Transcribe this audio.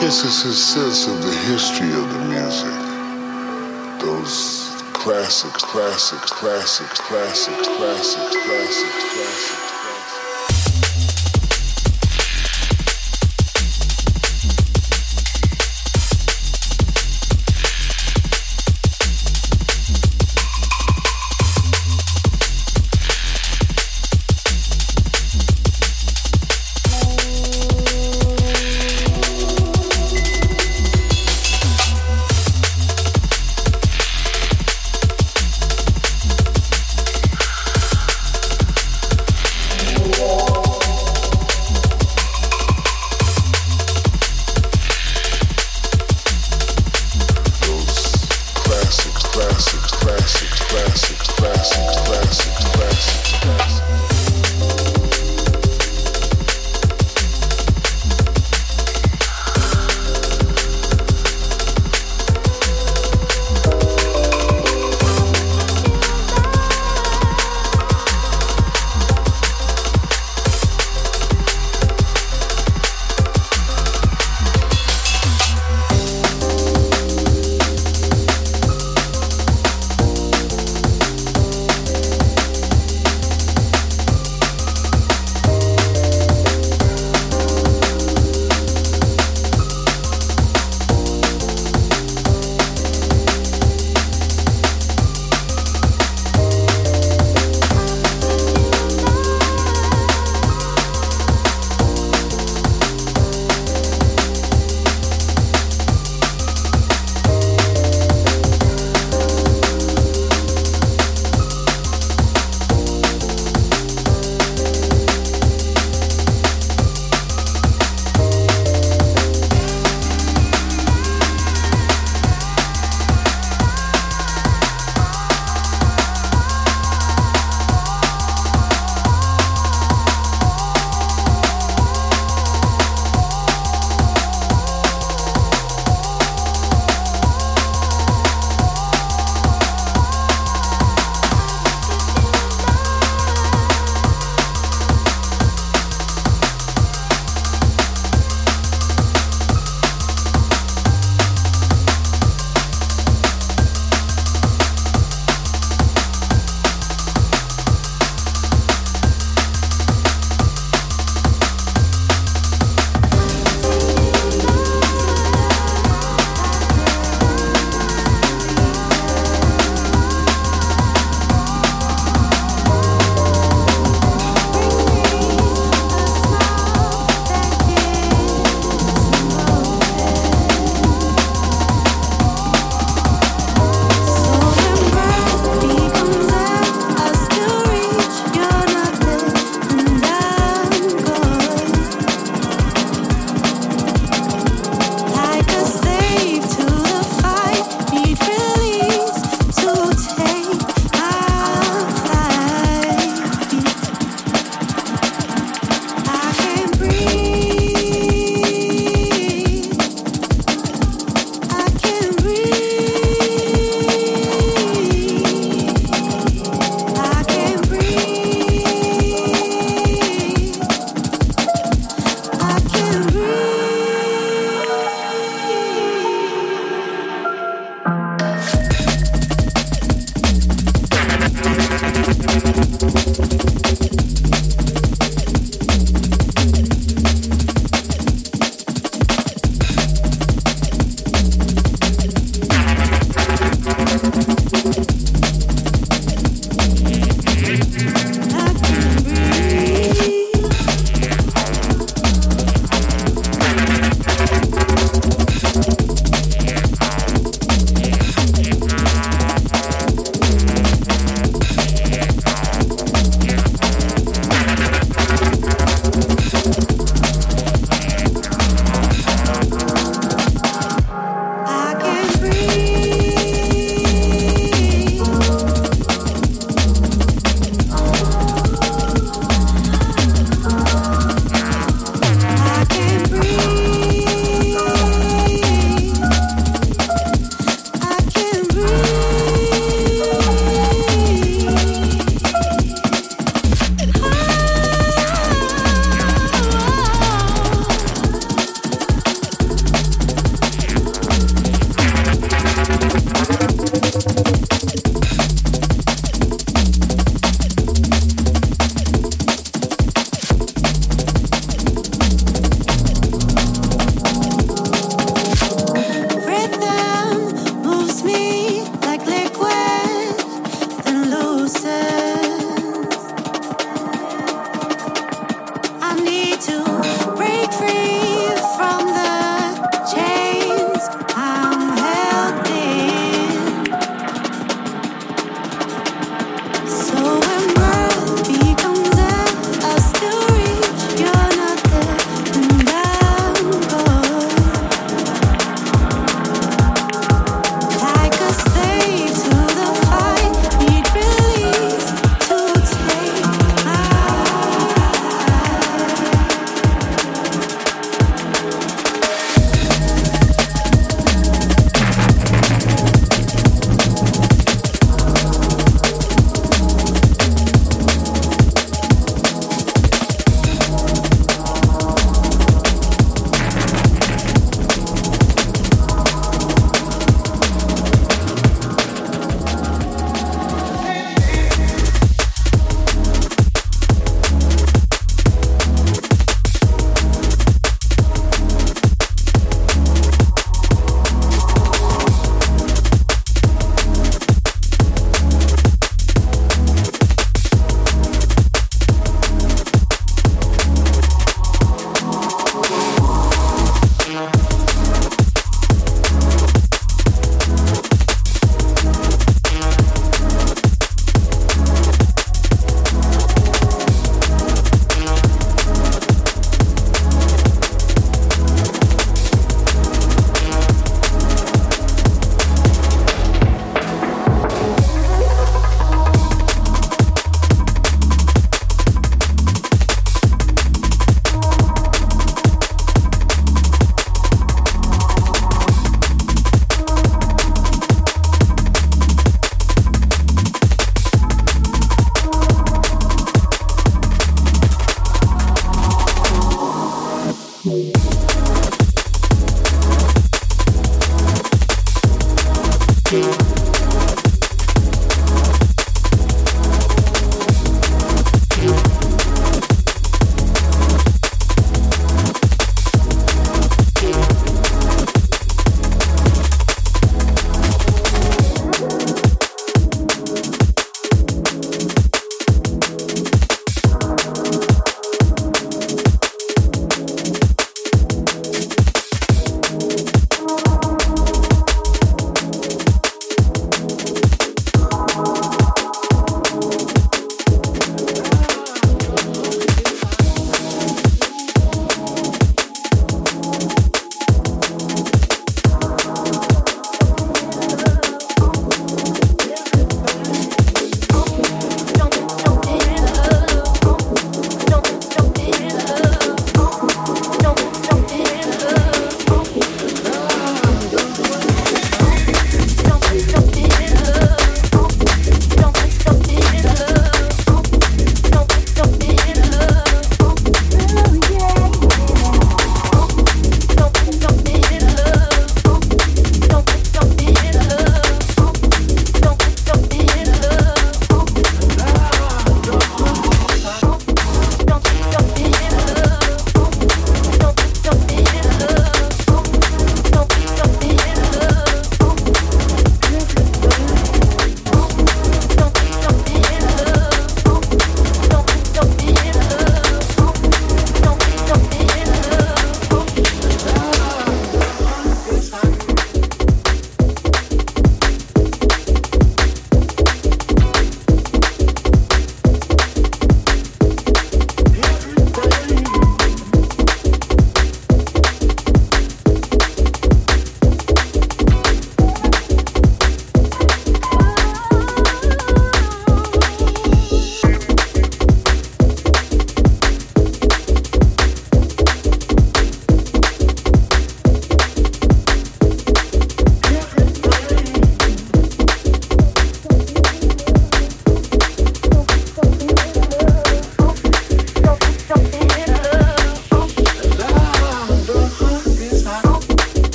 guess it's his sense of the history of the music. Those classics, classics, classics, classics, classics, classics, classics.